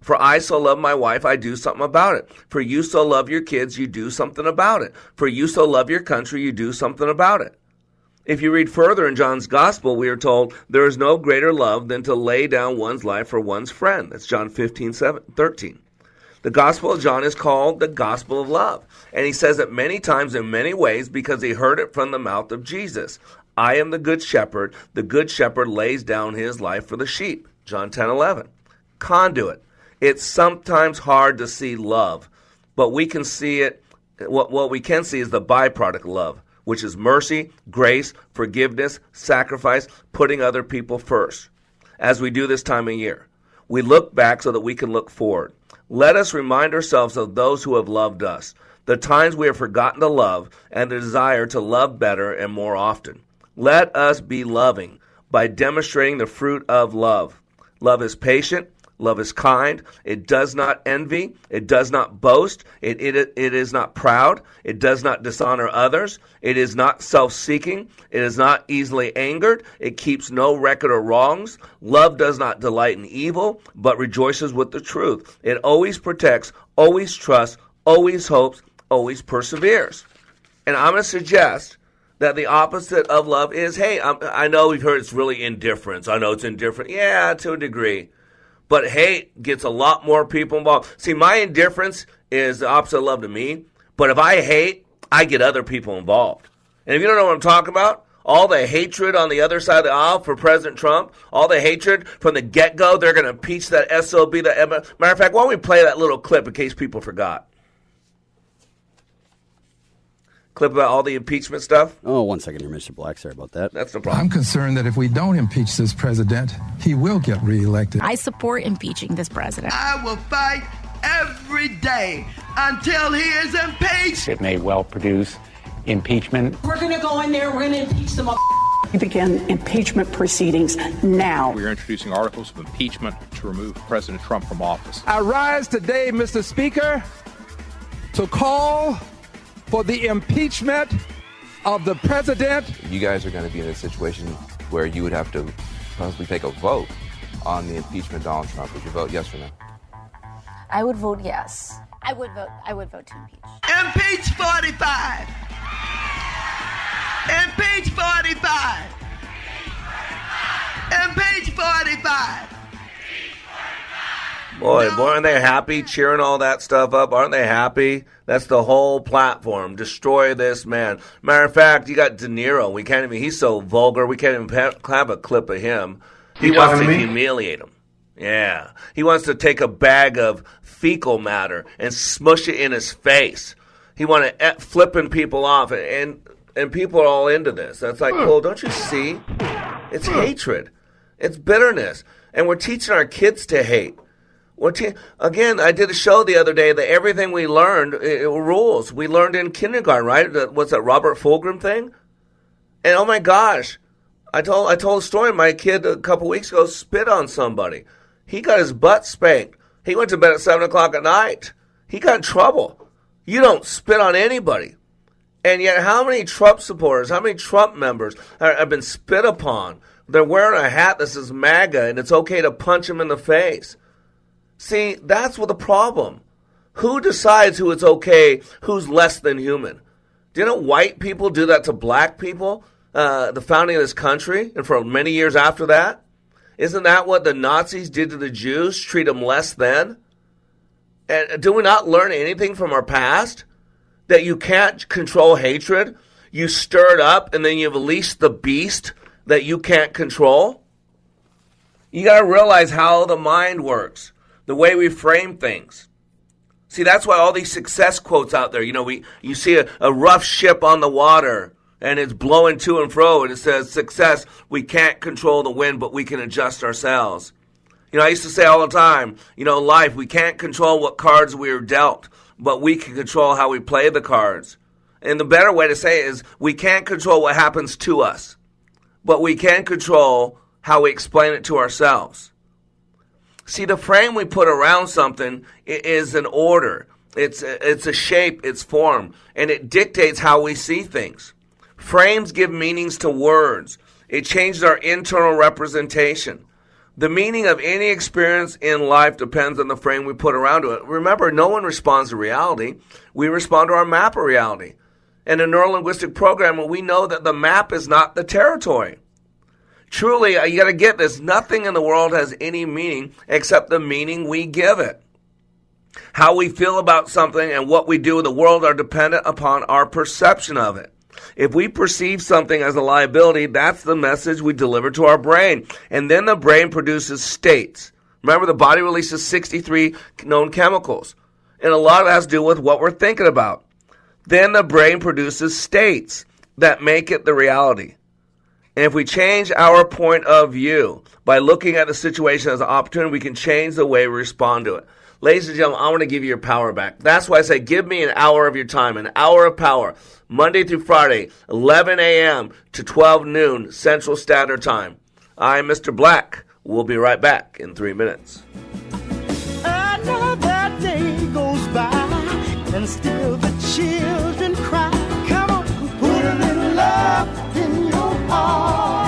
For I so love my wife, I do something about it. For you so love your kids, you do something about it. For you so love your country, you do something about it. If you read further in John's Gospel, we are told there is no greater love than to lay down one's life for one's friend. That's John 15, 7, 13. The Gospel of John is called the Gospel of Love. And he says it many times in many ways because he heard it from the mouth of Jesus. I am the good shepherd. The good shepherd lays down his life for the sheep. John 10 11. Conduit. It's sometimes hard to see love, but we can see it. What, what we can see is the byproduct of love, which is mercy, grace, forgiveness, sacrifice, putting other people first. As we do this time of year, we look back so that we can look forward. Let us remind ourselves of those who have loved us, the times we have forgotten to love, and the desire to love better and more often. Let us be loving by demonstrating the fruit of love. Love is patient. Love is kind. It does not envy. It does not boast. It, it, it is not proud. It does not dishonor others. It is not self seeking. It is not easily angered. It keeps no record of wrongs. Love does not delight in evil, but rejoices with the truth. It always protects, always trusts, always hopes, always perseveres. And I'm going to suggest that the opposite of love is hey, I'm, i know we've heard it's really indifference. I know it's indifferent. Yeah, to a degree. But hate gets a lot more people involved. See, my indifference is the opposite of love to me. But if I hate, I get other people involved. And if you don't know what I'm talking about, all the hatred on the other side of the aisle for President Trump, all the hatred from the get go, they're going to impeach that SOB. That matter of fact, why don't we play that little clip in case people forgot? Clip about all the impeachment stuff? Oh, one second here, Mr. Black. Sorry about that. That's no problem. I'm concerned that if we don't impeach this president, he will get reelected. I support impeaching this president. I will fight every day until he is impeached. It may well produce impeachment. We're going to go in there, we're going to impeach them all. We begin impeachment proceedings now. We are introducing articles of impeachment to remove President Trump from office. I rise today, Mr. Speaker, to call for the impeachment of the president. You guys are going to be in a situation where you would have to possibly take a vote on the impeachment of Donald Trump. Would you vote yes or no? I would vote yes. I would vote. I would vote to impeach. Impeach 45. Impeach 45. Impeach 45. Boy, boy, aren't they happy cheering all that stuff up? Aren't they happy? That's the whole platform. Destroy this man. Matter of fact, you got De Niro. We can't even. He's so vulgar. We can't even have a clip of him. He You wants to to humiliate him. Yeah, he wants to take a bag of fecal matter and smush it in his face. He want to e- flipping people off, and, and and people are all into this. That's like, well, don't you see? It's hatred. It's bitterness, and we're teaching our kids to hate. We're again, I did a show the other day that everything we learned it, it rules. We learned in kindergarten, right? That, what's that Robert Fulghum thing? And oh my gosh, I told I told a story. My kid a couple weeks ago spit on somebody. He got his butt spanked. He went to bed at seven o'clock at night. He got in trouble. You don't spit on anybody. And yet, how many Trump supporters, how many Trump members have been spit upon? They're wearing a hat that says MAGA, and it's okay to punch them in the face. See, that's what the problem. Who decides who is okay, who's less than human? Didn't white people do that to black people, uh, the founding of this country, and for many years after that? Isn't that what the Nazis did to the Jews? Treat them less than? And do we not learn anything from our past? That you can't control hatred? You stir it up and then you've released the beast that you can't control? You got to realize how the mind works, the way we frame things. See, that's why all these success quotes out there, you know, we you see a, a rough ship on the water and it's blowing to and fro and it says success, we can't control the wind, but we can adjust ourselves. You know, I used to say all the time, you know, life, we can't control what cards we are dealt, but we can control how we play the cards. And the better way to say it is we can't control what happens to us, but we can control how we explain it to ourselves. See, the frame we put around something is an order. It's it's a shape, it's form, and it dictates how we see things. Frames give meanings to words. It changes our internal representation. The meaning of any experience in life depends on the frame we put around it. Remember, no one responds to reality. We respond to our map of reality. In a neurolinguistic programming, we know that the map is not the territory. Truly, uh, you got to get this. Nothing in the world has any meaning except the meaning we give it. How we feel about something and what we do in the world are dependent upon our perception of it. If we perceive something as a liability, that's the message we deliver to our brain. And then the brain produces states. Remember, the body releases 63 known chemicals. And a lot of that has to do with what we're thinking about. Then the brain produces states that make it the reality. And if we change our point of view by looking at the situation as an opportunity, we can change the way we respond to it. Ladies and gentlemen, I want to give you your power back. That's why I say give me an hour of your time, an hour of power, Monday through Friday, 11 a.m. to 12 noon Central Standard Time. I'm Mr. Black. We'll be right back in three minutes. Another day goes by and still the children cry. Come on, put a little love in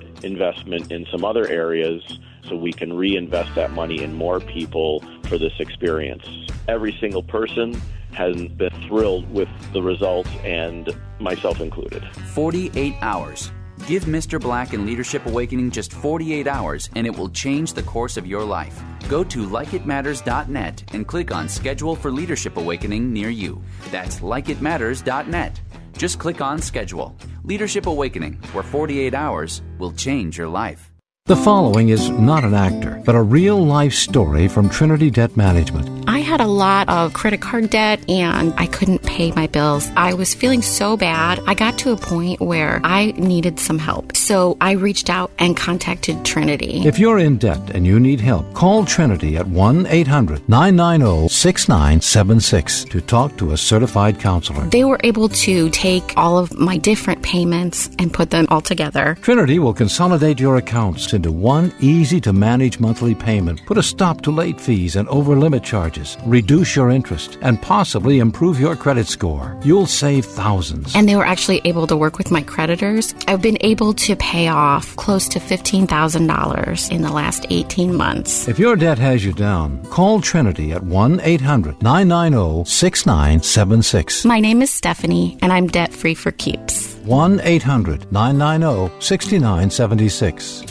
investment in some other areas so we can reinvest that money in more people for this experience. Every single person has been thrilled with the results, and myself included. 48 hours. Give Mr. Black and Leadership Awakening just 48 hours and it will change the course of your life. Go to likeitmatters.net and click on Schedule for Leadership Awakening near you. That's likeitmatters.net. Just click on Schedule. Leadership Awakening, where 48 hours will change your life. The following is not an actor, but a real life story from Trinity Debt Management. I had a lot of credit card debt and I couldn't pay my bills. I was feeling so bad. I got to a point where I needed some help. So I reached out and contacted Trinity. If you're in debt and you need help, call Trinity at 1 800 990 6976 to talk to a certified counselor. They were able to take all of my different payments and put them all together. Trinity will consolidate your accounts into one easy to manage monthly payment, put a stop to late fees and over limit charges, reduce your interest, and possibly improve your credit score. You'll save thousands. And they were actually able to work with my creditors. I've been able to pay off close to $15,000 in the last 18 months. If your debt has you down, call Trinity at 1 800 990 6976. My name is Stephanie, and I'm debt free for keeps. 1 800 990 6976.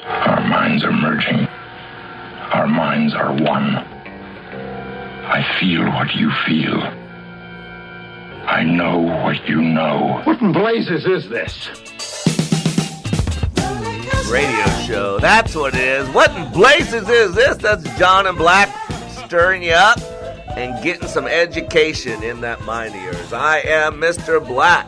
Our minds are merging. Our minds are one. I feel what you feel. I know what you know. What in blazes is this? radio show. That's what it is. What in blazes is this? That's John and Black stirring you up and getting some education in that mind of yours. I am Mr. Black,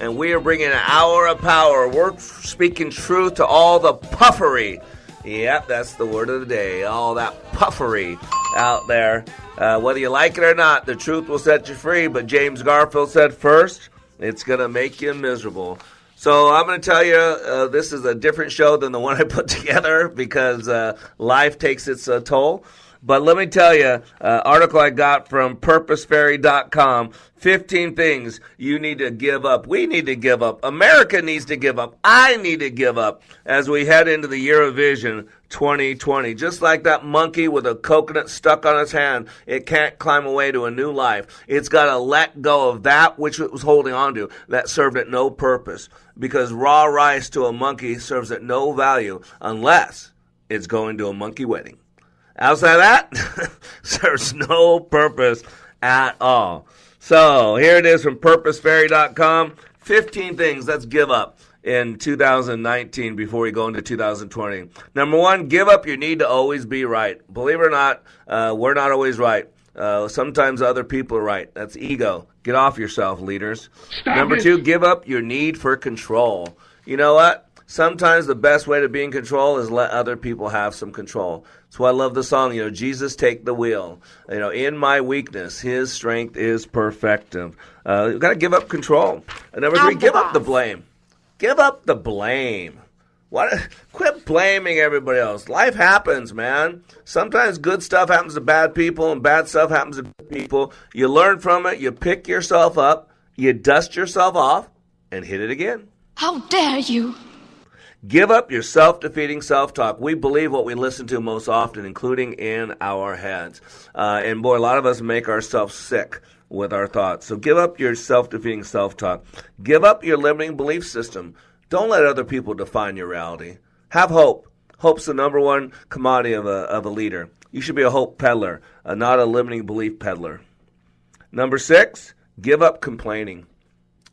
and we are bringing an hour of power. We're speaking truth to all the puffery. Yep, that's the word of the day. All that puffery out there. Uh, whether you like it or not, the truth will set you free. But James Garfield said first, it's going to make you miserable. So I'm going to tell you, uh, this is a different show than the one I put together because uh, life takes its uh, toll. But let me tell you, uh, article I got from PurposeFairy.com 15 things you need to give up. We need to give up. America needs to give up. I need to give up as we head into the year of vision 2020. Just like that monkey with a coconut stuck on its hand, it can't climb away to a new life. It's got to let go of that which it was holding on to that served it no purpose. Because raw rice to a monkey serves it no value unless it's going to a monkey wedding. Outside that, serves no purpose at all. So here it is from PurposeFairy.com. 15 things let's give up in 2019 before we go into 2020. Number one, give up your need to always be right. Believe it or not, uh, we're not always right. Uh, sometimes other people are right. That's ego. Get off yourself, leaders. Stop Number it. two, give up your need for control. You know what? Sometimes the best way to be in control is let other people have some control. That's why I love the song, you know, Jesus take the wheel. You know, in my weakness, his strength is perfective. Uh, you got to give up control. And number three, give up the blame. Give up the blame. What? Quit blaming everybody else. Life happens, man. Sometimes good stuff happens to bad people, and bad stuff happens to good people. You learn from it. You pick yourself up. You dust yourself off, and hit it again. How dare you! Give up your self defeating self talk. We believe what we listen to most often, including in our heads. Uh, and boy, a lot of us make ourselves sick with our thoughts. So give up your self defeating self talk. Give up your limiting belief system. Don't let other people define your reality. Have hope. Hope's the number one commodity of a, of a leader. You should be a hope peddler, uh, not a limiting belief peddler. Number six, give up complaining.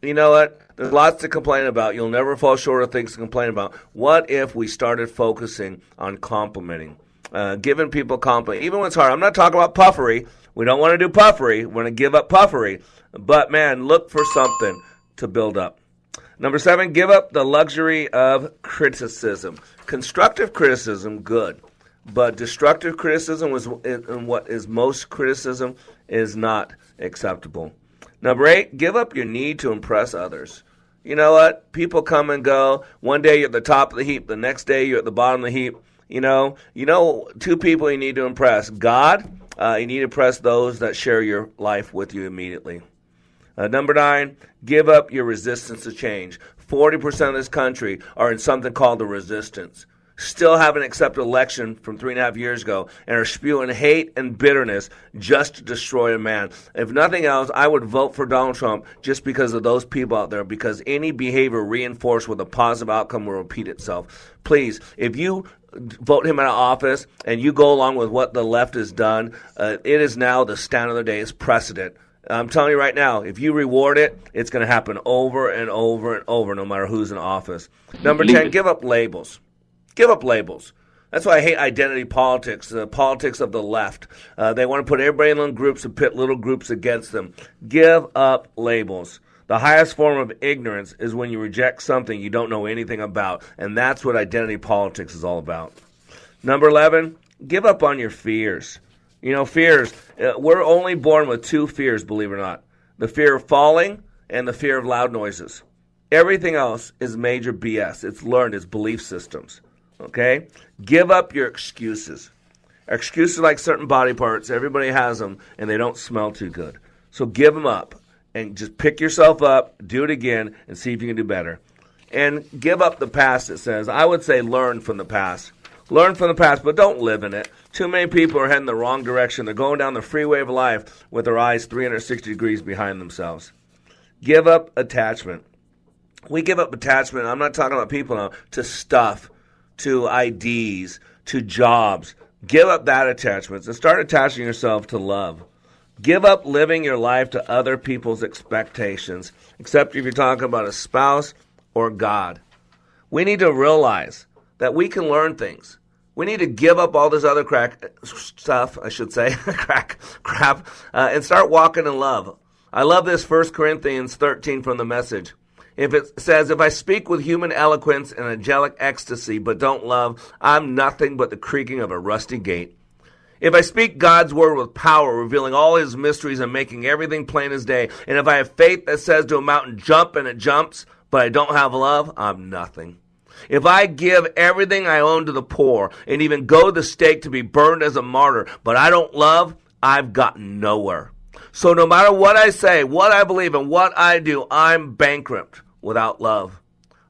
You know what? There's lots to complain about. You'll never fall short of things to complain about. What if we started focusing on complimenting? Uh, giving people compliment, even when it's hard. I'm not talking about puffery. We don't want to do puffery. We want to give up puffery. But man, look for something to build up. Number seven, give up the luxury of criticism. Constructive criticism, good. But destructive criticism was, and what is most criticism is not acceptable. Number eight, give up your need to impress others. You know what? People come and go. One day you're at the top of the heap, the next day you're at the bottom of the heap. You know, you know, two people you need to impress: God. Uh, you need to impress those that share your life with you immediately. Uh, number nine, give up your resistance to change. Forty percent of this country are in something called the resistance still haven't accepted election from three and a half years ago and are spewing hate and bitterness just to destroy a man. If nothing else, I would vote for Donald Trump just because of those people out there, because any behavior reinforced with a positive outcome will repeat itself. Please, if you vote him out of office and you go along with what the left has done, uh, it is now the standard of the day, it's precedent. I'm telling you right now, if you reward it, it's going to happen over and over and over, no matter who's in office. Number 10, give up labels. Give up labels. That's why I hate identity politics, the politics of the left. Uh, they want to put everybody in little groups and pit little groups against them. Give up labels. The highest form of ignorance is when you reject something you don't know anything about, and that's what identity politics is all about. Number 11, give up on your fears. You know, fears, uh, we're only born with two fears, believe it or not the fear of falling and the fear of loud noises. Everything else is major BS. It's learned, it's belief systems. Okay? Give up your excuses. Excuses like certain body parts, everybody has them, and they don't smell too good. So give them up and just pick yourself up, do it again, and see if you can do better. And give up the past, it says. I would say learn from the past. Learn from the past, but don't live in it. Too many people are heading the wrong direction. They're going down the freeway of life with their eyes 360 degrees behind themselves. Give up attachment. We give up attachment. I'm not talking about people now, to stuff to IDs, to jobs. Give up that attachment and start attaching yourself to love. Give up living your life to other people's expectations, except if you're talking about a spouse or God. We need to realize that we can learn things. We need to give up all this other crack stuff, I should say, crack crap, uh, and start walking in love. I love this 1 Corinthians 13 from the message. If it says, If I speak with human eloquence and angelic ecstasy, but don't love, I'm nothing but the creaking of a rusty gate. If I speak God's word with power, revealing all his mysteries and making everything plain as day, and if I have faith that says to a mountain, jump, and it jumps, but I don't have love, I'm nothing. If I give everything I own to the poor and even go to the stake to be burned as a martyr, but I don't love, I've gotten nowhere. So no matter what I say, what I believe, and what I do, I'm bankrupt without love.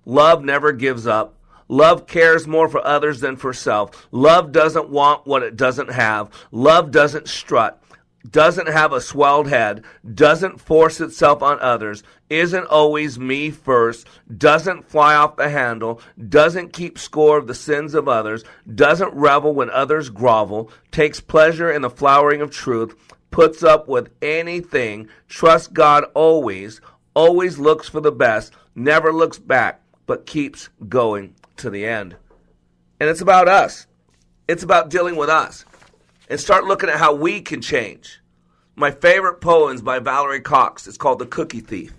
Love never gives up. Love cares more for others than for self. Love doesn't want what it doesn't have. Love doesn't strut, doesn't have a swelled head, doesn't force itself on others, isn't always me first, doesn't fly off the handle, doesn't keep score of the sins of others, doesn't revel when others grovel, takes pleasure in the flowering of truth, puts up with anything, trusts God always, always looks for the best, never looks back, but keeps going to the end. And it's about us. It's about dealing with us. And start looking at how we can change. My favorite poem is by Valerie Cox. It's called The Cookie Thief.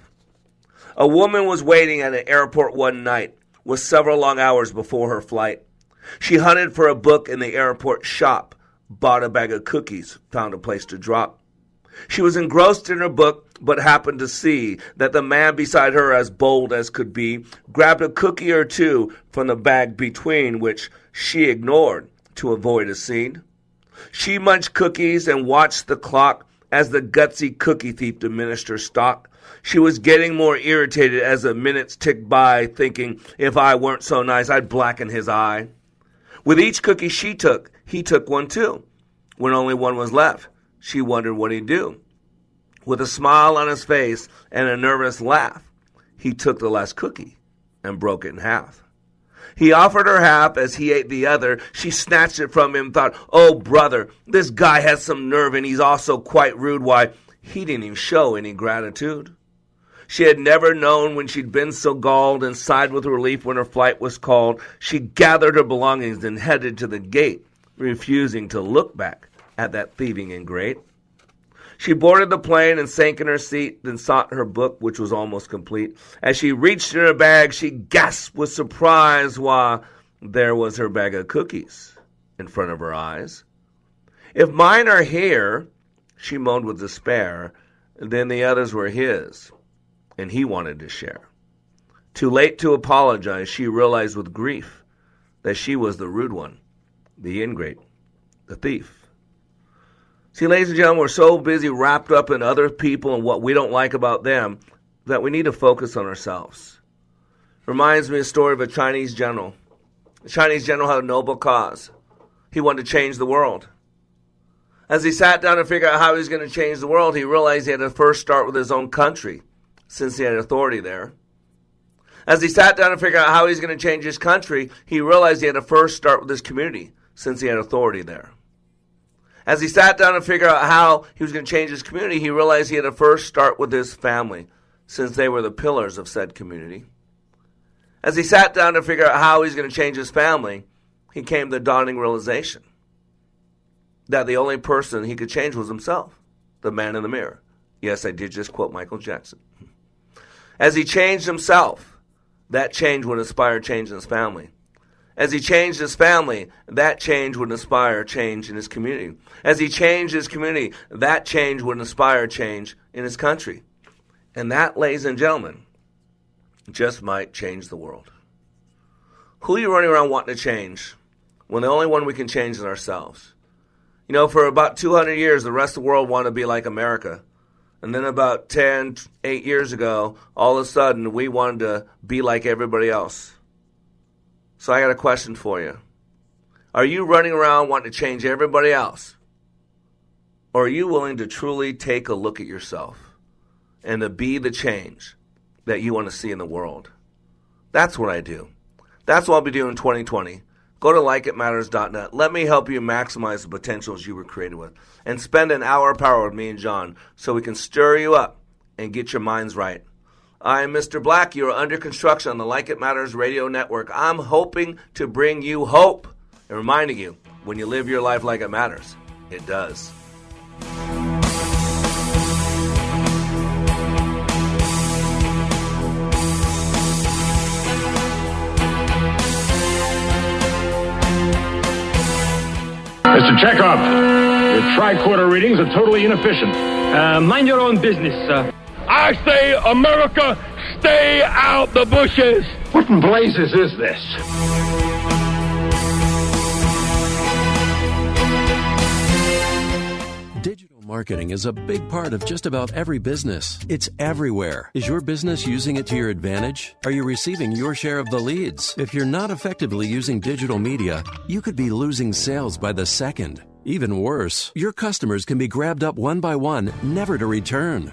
A woman was waiting at an airport one night with several long hours before her flight. She hunted for a book in the airport shop, bought a bag of cookies, found a place to drop. She was engrossed in her book, but happened to see that the man beside her, as bold as could be, grabbed a cookie or two from the bag between, which she ignored to avoid a scene. She munched cookies and watched the clock as the gutsy cookie thief diminished her stock. She was getting more irritated as the minutes ticked by, thinking, if I weren't so nice, I'd blacken his eye. With each cookie she took, he took one too. When only one was left, she wondered what he'd do. With a smile on his face and a nervous laugh, he took the last cookie and broke it in half. He offered her half as he ate the other. She snatched it from him, thought, Oh, brother, this guy has some nerve and he's also quite rude. Why, he didn't even show any gratitude. She had never known when she'd been so galled and sighed with relief when her flight was called. She gathered her belongings and headed to the gate, refusing to look back at that thieving ingrate. She boarded the plane and sank in her seat, then sought her book, which was almost complete. As she reached in her bag, she gasped with surprise while there was her bag of cookies in front of her eyes. If mine are here, she moaned with despair, then the others were his, and he wanted to share. Too late to apologize, she realized with grief that she was the rude one, the ingrate, the thief. See, ladies and gentlemen, we're so busy wrapped up in other people and what we don't like about them that we need to focus on ourselves. Reminds me of a story of a Chinese general. The Chinese general had a noble cause. He wanted to change the world. As he sat down to figure out how he was going to change the world, he realized he had to first start with his own country, since he had authority there. As he sat down to figure out how he was going to change his country, he realized he had to first start with his community, since he had authority there. As he sat down to figure out how he was going to change his community, he realized he had to first start with his family, since they were the pillars of said community. As he sat down to figure out how he's going to change his family, he came to the dawning realization that the only person he could change was himself, the man in the mirror. Yes, I did just quote Michael Jackson. As he changed himself, that change would inspire change in his family. As he changed his family, that change would inspire change in his community. As he changed his community, that change would inspire change in his country. And that, ladies and gentlemen, just might change the world. Who are you running around wanting to change when the only one we can change is ourselves? You know, for about 200 years, the rest of the world wanted to be like America. And then about 10, 8 years ago, all of a sudden, we wanted to be like everybody else. So I got a question for you. Are you running around wanting to change everybody else? Or are you willing to truly take a look at yourself and to be the change that you want to see in the world? That's what I do. That's what I'll be doing in 2020. Go to likeitmatters.net. Let me help you maximize the potentials you were created with. And spend an hour of power with me and John so we can stir you up and get your minds right. I'm Mr. Black. You're under construction on the Like It Matters radio network. I'm hoping to bring you hope and reminding you when you live your life like it matters, it does. Mr. Chekhov, your tricorder readings are totally inefficient. Uh, mind your own business, sir. I say, America, stay out the bushes. What in blazes is this? Digital marketing is a big part of just about every business. It's everywhere. Is your business using it to your advantage? Are you receiving your share of the leads? If you're not effectively using digital media, you could be losing sales by the second. Even worse, your customers can be grabbed up one by one, never to return.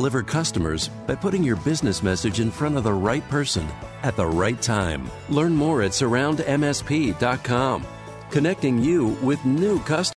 deliver customers by putting your business message in front of the right person at the right time. Learn more at surroundmsp.com. Connecting you with new customers.